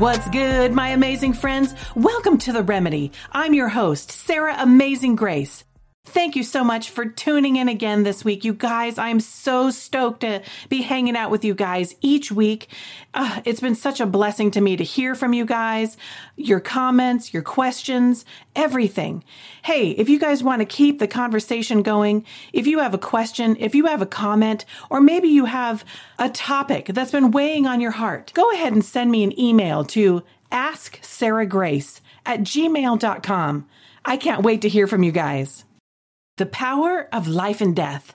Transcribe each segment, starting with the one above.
What's good, my amazing friends? Welcome to The Remedy. I'm your host, Sarah Amazing Grace. Thank you so much for tuning in again this week. You guys, I'm so stoked to be hanging out with you guys each week. Uh, it's been such a blessing to me to hear from you guys, your comments, your questions, everything. Hey, if you guys want to keep the conversation going, if you have a question, if you have a comment, or maybe you have a topic that's been weighing on your heart, go ahead and send me an email to asksarahgrace at gmail.com. I can't wait to hear from you guys. The power of life and death.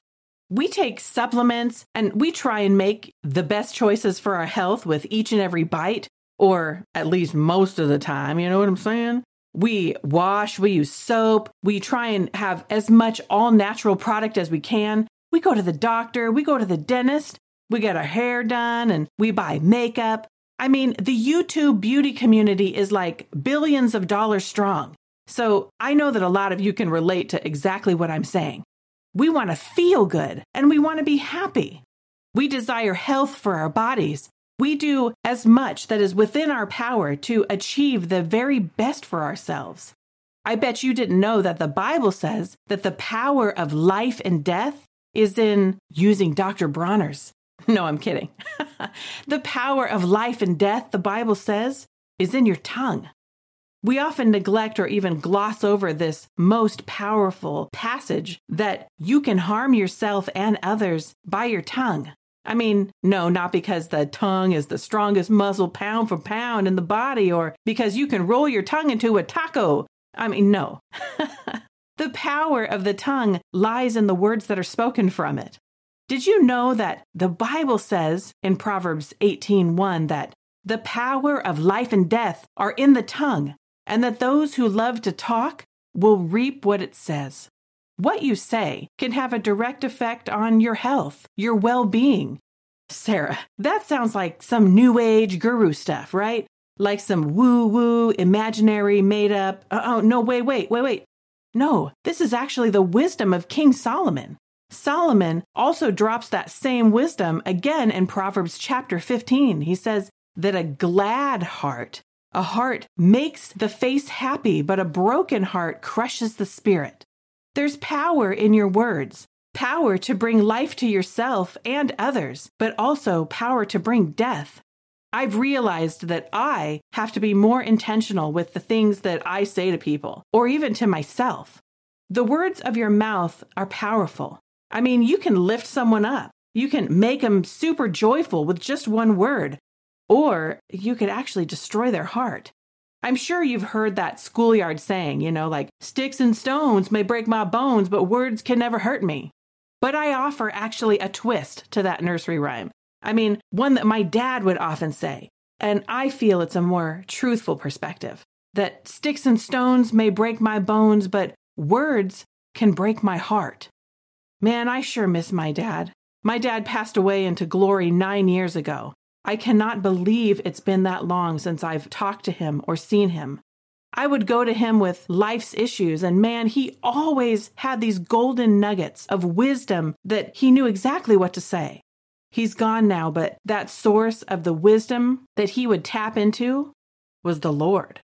We take supplements and we try and make the best choices for our health with each and every bite, or at least most of the time. You know what I'm saying? We wash, we use soap, we try and have as much all natural product as we can. We go to the doctor, we go to the dentist, we get our hair done, and we buy makeup. I mean, the YouTube beauty community is like billions of dollars strong. So I know that a lot of you can relate to exactly what I'm saying. We want to feel good and we want to be happy. We desire health for our bodies. We do as much that is within our power to achieve the very best for ourselves. I bet you didn't know that the Bible says that the power of life and death is in using Dr. Bronner's. No, I'm kidding. the power of life and death, the Bible says, is in your tongue. We often neglect or even gloss over this most powerful passage that you can harm yourself and others by your tongue. I mean, no, not because the tongue is the strongest muscle pound for pound in the body or because you can roll your tongue into a taco. I mean, no. the power of the tongue lies in the words that are spoken from it. Did you know that the Bible says in Proverbs 18:1 that the power of life and death are in the tongue, and that those who love to talk will reap what it says. What you say can have a direct effect on your health, your well being. Sarah, that sounds like some new age guru stuff, right? Like some woo woo, imaginary, made up. Oh, no, wait, wait, wait, wait. No, this is actually the wisdom of King Solomon. Solomon also drops that same wisdom again in Proverbs chapter 15. He says that a glad heart a heart makes the face happy, but a broken heart crushes the spirit. There's power in your words, power to bring life to yourself and others, but also power to bring death. I've realized that I have to be more intentional with the things that I say to people, or even to myself. The words of your mouth are powerful. I mean, you can lift someone up. You can make them super joyful with just one word, or you could actually destroy their heart. I'm sure you've heard that schoolyard saying, you know, like, sticks and stones may break my bones, but words can never hurt me. But I offer actually a twist to that nursery rhyme. I mean, one that my dad would often say. And I feel it's a more truthful perspective that sticks and stones may break my bones, but words can break my heart. Man, I sure miss my dad. My dad passed away into glory nine years ago. I cannot believe it's been that long since I've talked to him or seen him. I would go to him with life's issues, and man, he always had these golden nuggets of wisdom that he knew exactly what to say. He's gone now, but that source of the wisdom that he would tap into was the Lord.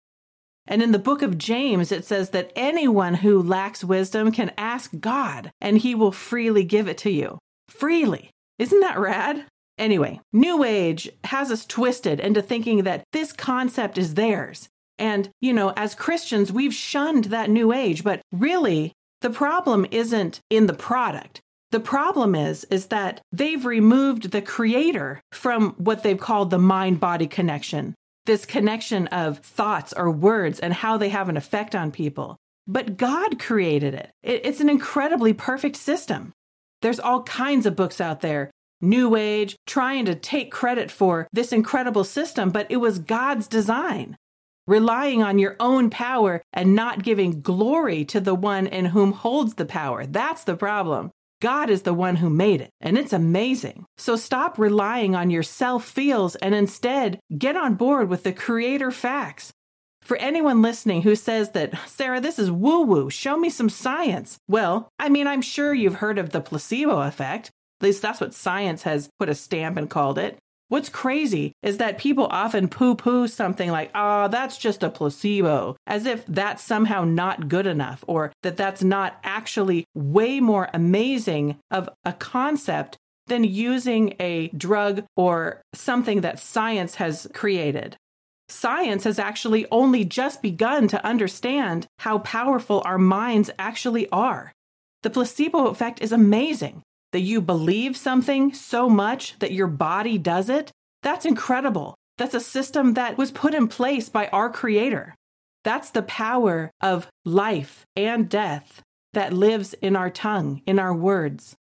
And in the book of James, it says that anyone who lacks wisdom can ask God, and he will freely give it to you. Freely. Isn't that rad? Anyway, New Age has us twisted into thinking that this concept is theirs. And, you know, as Christians, we've shunned that New Age, but really, the problem isn't in the product. The problem is is that they've removed the creator from what they've called the mind body connection. This connection of thoughts or words and how they have an effect on people. But God created it. It's an incredibly perfect system. There's all kinds of books out there New Age, trying to take credit for this incredible system, but it was God's design. Relying on your own power and not giving glory to the one in whom holds the power. That's the problem. God is the one who made it, and it's amazing. So stop relying on your self feels and instead get on board with the creator facts. For anyone listening who says that, Sarah, this is woo woo, show me some science. Well, I mean, I'm sure you've heard of the placebo effect. At least that's what science has put a stamp and called it. What's crazy is that people often poo poo something like, ah, oh, that's just a placebo, as if that's somehow not good enough or that that's not actually way more amazing of a concept than using a drug or something that science has created. Science has actually only just begun to understand how powerful our minds actually are. The placebo effect is amazing that you believe something so much that your body does it, that's incredible. That's a system that was put in place by our Creator. That's the power of life and death that lives in our tongue, in our words.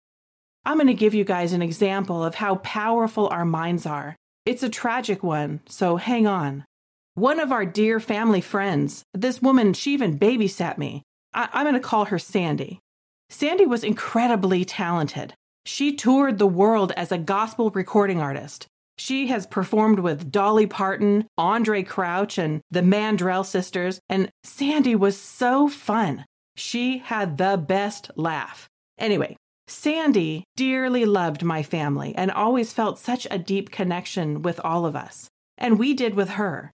I'm going to give you guys an example of how powerful our minds are. It's a tragic one, so hang on. One of our dear family friends, this woman, she even babysat me. I- I'm going to call her Sandy. Sandy was incredibly talented. She toured the world as a gospel recording artist. She has performed with Dolly Parton, Andraé Crouch, and the Mandrell sisters, and Sandy was so fun. She had the best laugh. Anyway, Sandy dearly loved my family and always felt such a deep connection with all of us. And we did with her.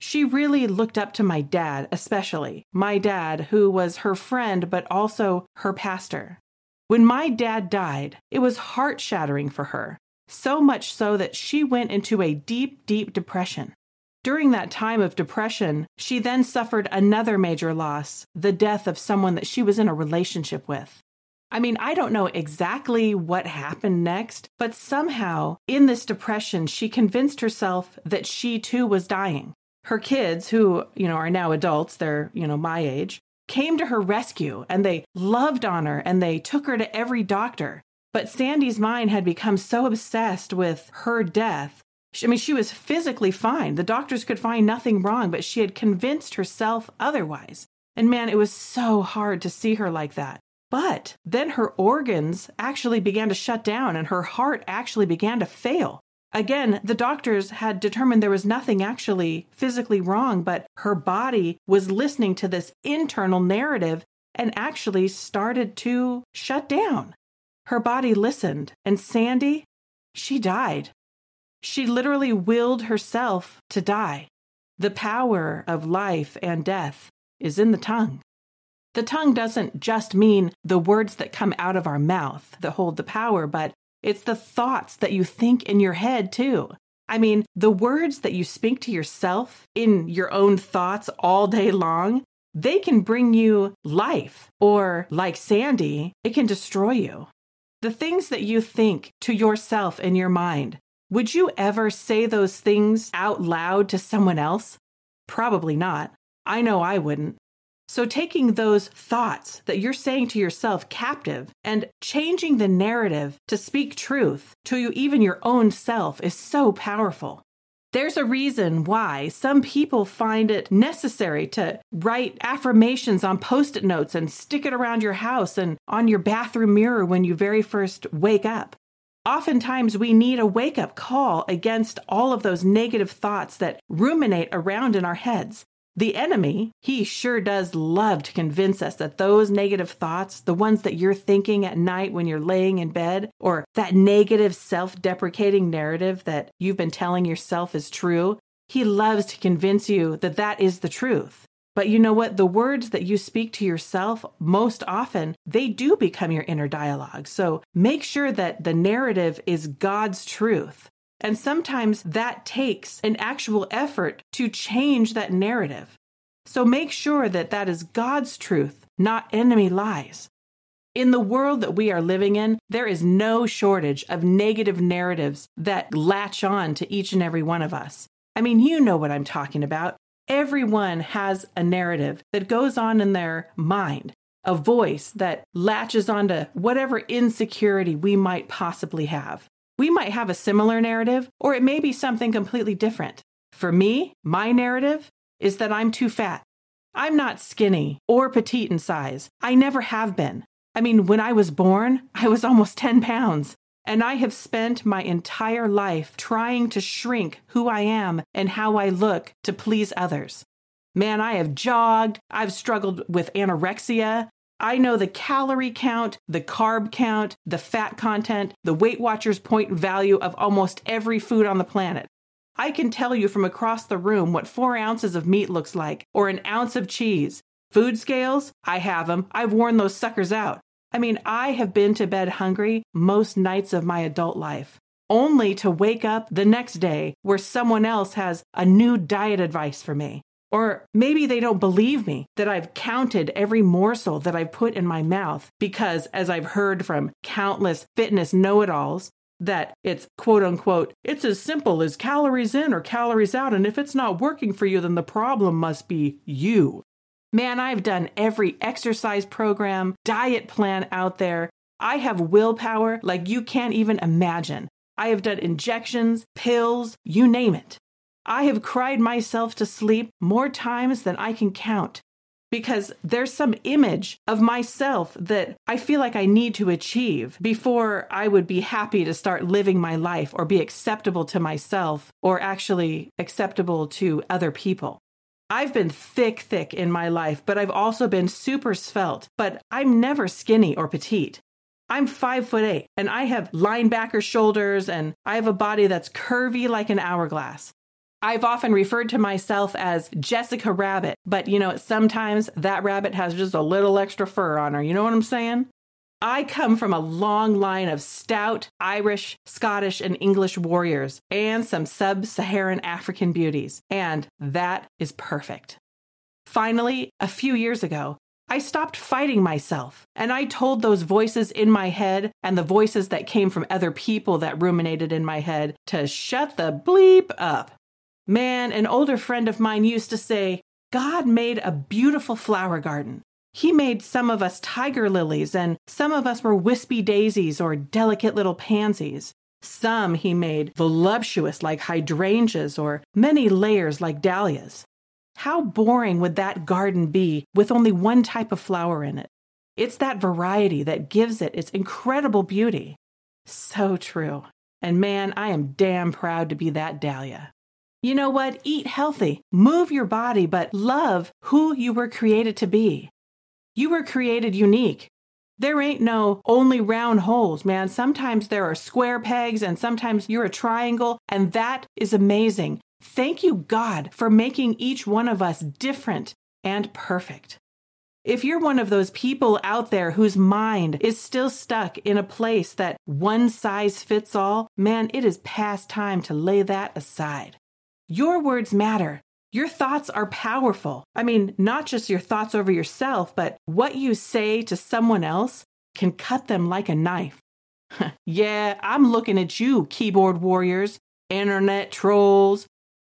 She really looked up to my dad, especially my dad, who was her friend but also her pastor. When my dad died, it was heart shattering for her, so much so that she went into a deep, deep depression. During that time of depression, she then suffered another major loss the death of someone that she was in a relationship with. I mean, I don't know exactly what happened next, but somehow in this depression, she convinced herself that she too was dying. Her kids, who, you know, are now adults, they're, you know, my age, came to her rescue and they loved on her and they took her to every doctor. But Sandy's mind had become so obsessed with her death. I mean, she was physically fine. The doctors could find nothing wrong, but she had convinced herself otherwise. And man, it was so hard to see her like that. But then her organs actually began to shut down and her heart actually began to fail. Again, the doctors had determined there was nothing actually physically wrong, but her body was listening to this internal narrative and actually started to shut down. Her body listened, and Sandy, she died. She literally willed herself to die. The power of life and death is in the tongue. The tongue doesn't just mean the words that come out of our mouth that hold the power, but it's the thoughts that you think in your head, too. I mean, the words that you speak to yourself in your own thoughts all day long, they can bring you life, or like Sandy, it can destroy you. The things that you think to yourself in your mind, would you ever say those things out loud to someone else? Probably not. I know I wouldn't. So, taking those thoughts that you're saying to yourself captive and changing the narrative to speak truth to you, even your own self, is so powerful. There's a reason why some people find it necessary to write affirmations on post it notes and stick it around your house and on your bathroom mirror when you very first wake up. Oftentimes, we need a wake up call against all of those negative thoughts that ruminate around in our heads. The enemy, he sure does love to convince us that those negative thoughts, the ones that you're thinking at night when you're laying in bed, or that negative self deprecating narrative that you've been telling yourself is true, he loves to convince you that that is the truth. But you know what? The words that you speak to yourself, most often, they do become your inner dialogue. So make sure that the narrative is God's truth. And sometimes that takes an actual effort to change that narrative. So make sure that that is God's truth, not enemy lies. In the world that we are living in, there is no shortage of negative narratives that latch on to each and every one of us. I mean, you know what I'm talking about. Everyone has a narrative that goes on in their mind, a voice that latches onto whatever insecurity we might possibly have. We might have a similar narrative, or it may be something completely different. For me, my narrative is that I'm too fat. I'm not skinny or petite in size. I never have been. I mean, when I was born, I was almost 10 pounds. And I have spent my entire life trying to shrink who I am and how I look to please others. Man, I have jogged, I've struggled with anorexia, I know the calorie count, the carb count, the fat content, the Weight Watchers point value of almost every food on the planet. I can tell you from across the room what four ounces of meat looks like, or an ounce of cheese. Food scales, I have them. I've worn those suckers out. I mean, I have been to bed hungry most nights of my adult life, only to wake up the next day where someone else has a new diet advice for me. Or maybe they don't believe me that I've counted every morsel that I've put in my mouth because, as I've heard from countless fitness know it alls, that it's quote unquote, it's as simple as calories in or calories out. And if it's not working for you, then the problem must be you. Man, I've done every exercise program, diet plan out there. I have willpower like you can't even imagine. I have done injections, pills, you name it. I have cried myself to sleep more times than I can count because there's some image of myself that I feel like I need to achieve before I would be happy to start living my life or be acceptable to myself or actually acceptable to other people. I've been thick, thick in my life, but I've also been super svelte, but I'm never skinny or petite. I'm five foot eight and I have linebacker shoulders and I have a body that's curvy like an hourglass. I've often referred to myself as Jessica Rabbit, but you know, sometimes that rabbit has just a little extra fur on her. You know what I'm saying? I come from a long line of stout Irish, Scottish, and English warriors and some sub Saharan African beauties, and that is perfect. Finally, a few years ago, I stopped fighting myself and I told those voices in my head and the voices that came from other people that ruminated in my head to shut the bleep up. Man, an older friend of mine used to say, God made a beautiful flower garden. He made some of us tiger lilies, and some of us were wispy daisies or delicate little pansies. Some he made voluptuous like hydrangeas or many layers like dahlias. How boring would that garden be with only one type of flower in it? It's that variety that gives it its incredible beauty. So true. And man, I am damn proud to be that dahlia. You know what? Eat healthy, move your body, but love who you were created to be. You were created unique. There ain't no only round holes, man. Sometimes there are square pegs and sometimes you're a triangle, and that is amazing. Thank you, God, for making each one of us different and perfect. If you're one of those people out there whose mind is still stuck in a place that one size fits all, man, it is past time to lay that aside. Your words matter. Your thoughts are powerful. I mean, not just your thoughts over yourself, but what you say to someone else can cut them like a knife. yeah, I'm looking at you, keyboard warriors, internet trolls.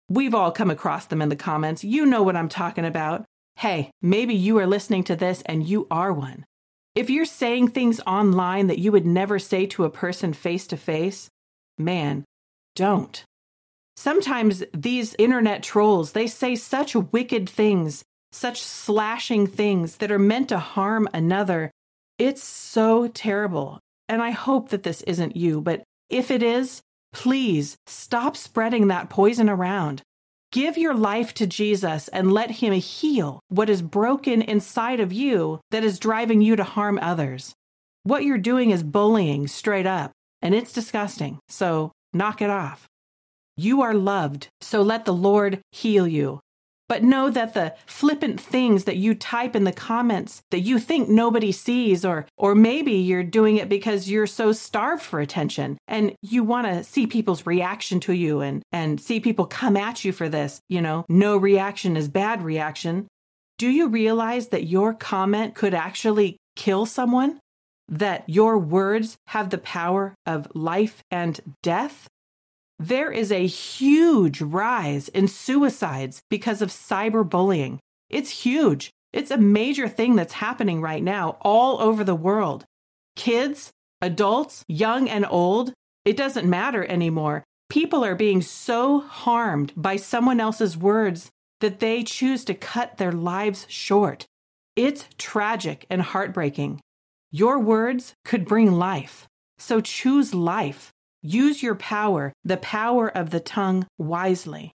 We've all come across them in the comments. You know what I'm talking about. Hey, maybe you are listening to this and you are one. If you're saying things online that you would never say to a person face to face, man, don't. Sometimes these internet trolls, they say such wicked things, such slashing things that are meant to harm another. It's so terrible. And I hope that this isn't you, but if it is, please stop spreading that poison around. Give your life to Jesus and let Him heal what is broken inside of you that is driving you to harm others. What you're doing is bullying straight up, and it's disgusting. So knock it off. You are loved, so let the Lord heal you. But know that the flippant things that you type in the comments that you think nobody sees, or, or maybe you're doing it because you're so starved for attention and you want to see people's reaction to you and, and see people come at you for this. You know, no reaction is bad reaction. Do you realize that your comment could actually kill someone? That your words have the power of life and death? There is a huge rise in suicides because of cyberbullying. It's huge. It's a major thing that's happening right now all over the world. Kids, adults, young and old, it doesn't matter anymore. People are being so harmed by someone else's words that they choose to cut their lives short. It's tragic and heartbreaking. Your words could bring life. So choose life. Use your power, the power of the tongue, wisely.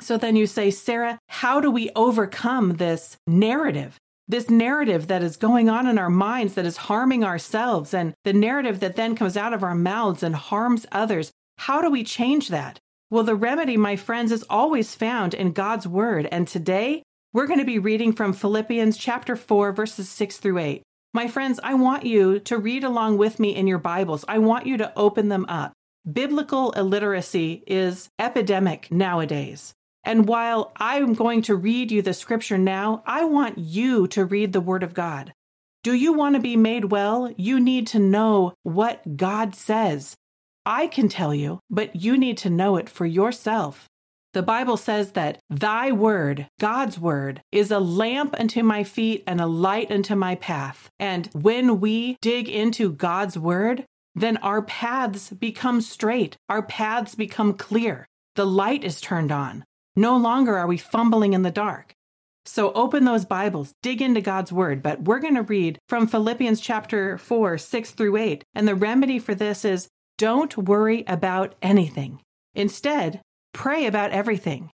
So then you say, Sarah, how do we overcome this narrative? this narrative that is going on in our minds that is harming ourselves and the narrative that then comes out of our mouths and harms others. How do we change that? Well, the remedy, my friends, is always found in God's word. And today we're going to be reading from Philippians chapter 4, verses 6 through 8. My friends, I want you to read along with me in your Bibles. I want you to open them up. Biblical illiteracy is epidemic nowadays. And while I'm going to read you the scripture now, I want you to read the Word of God. Do you want to be made well? You need to know what God says. I can tell you, but you need to know it for yourself. The Bible says that thy word, God's word, is a lamp unto my feet and a light unto my path. And when we dig into God's word, then our paths become straight, our paths become clear. The light is turned on. No longer are we fumbling in the dark. So open those Bibles, dig into God's word, but we're going to read from Philippians chapter 4, 6 through 8. And the remedy for this is don't worry about anything. Instead, pray about everything.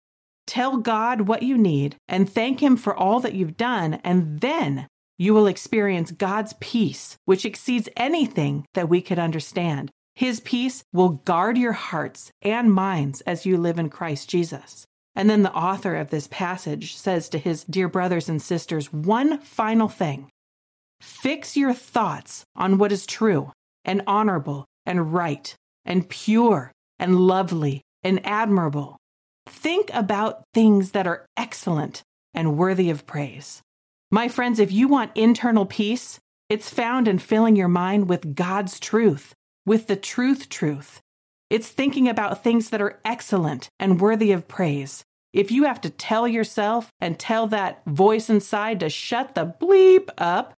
Tell God what you need and thank Him for all that you've done, and then you will experience God's peace, which exceeds anything that we could understand. His peace will guard your hearts and minds as you live in Christ Jesus. And then the author of this passage says to his dear brothers and sisters one final thing fix your thoughts on what is true and honorable and right and pure and lovely and admirable. Think about things that are excellent and worthy of praise. My friends, if you want internal peace, it's found in filling your mind with God's truth, with the truth truth. It's thinking about things that are excellent and worthy of praise. If you have to tell yourself and tell that voice inside to shut the bleep up,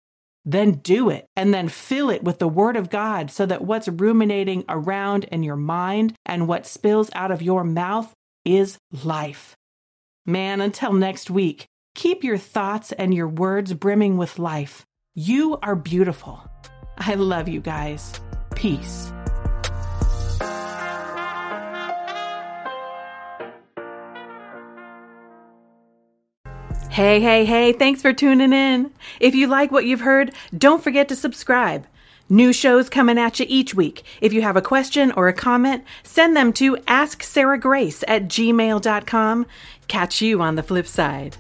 then do it and then fill it with the Word of God so that what's ruminating around in your mind and what spills out of your mouth is life. Man, until next week, keep your thoughts and your words brimming with life. You are beautiful. I love you guys. Peace. Hey, hey, hey, thanks for tuning in. If you like what you've heard, don't forget to subscribe. New shows coming at you each week. If you have a question or a comment, send them to AskSarahGrace at gmail.com. Catch you on the flip side.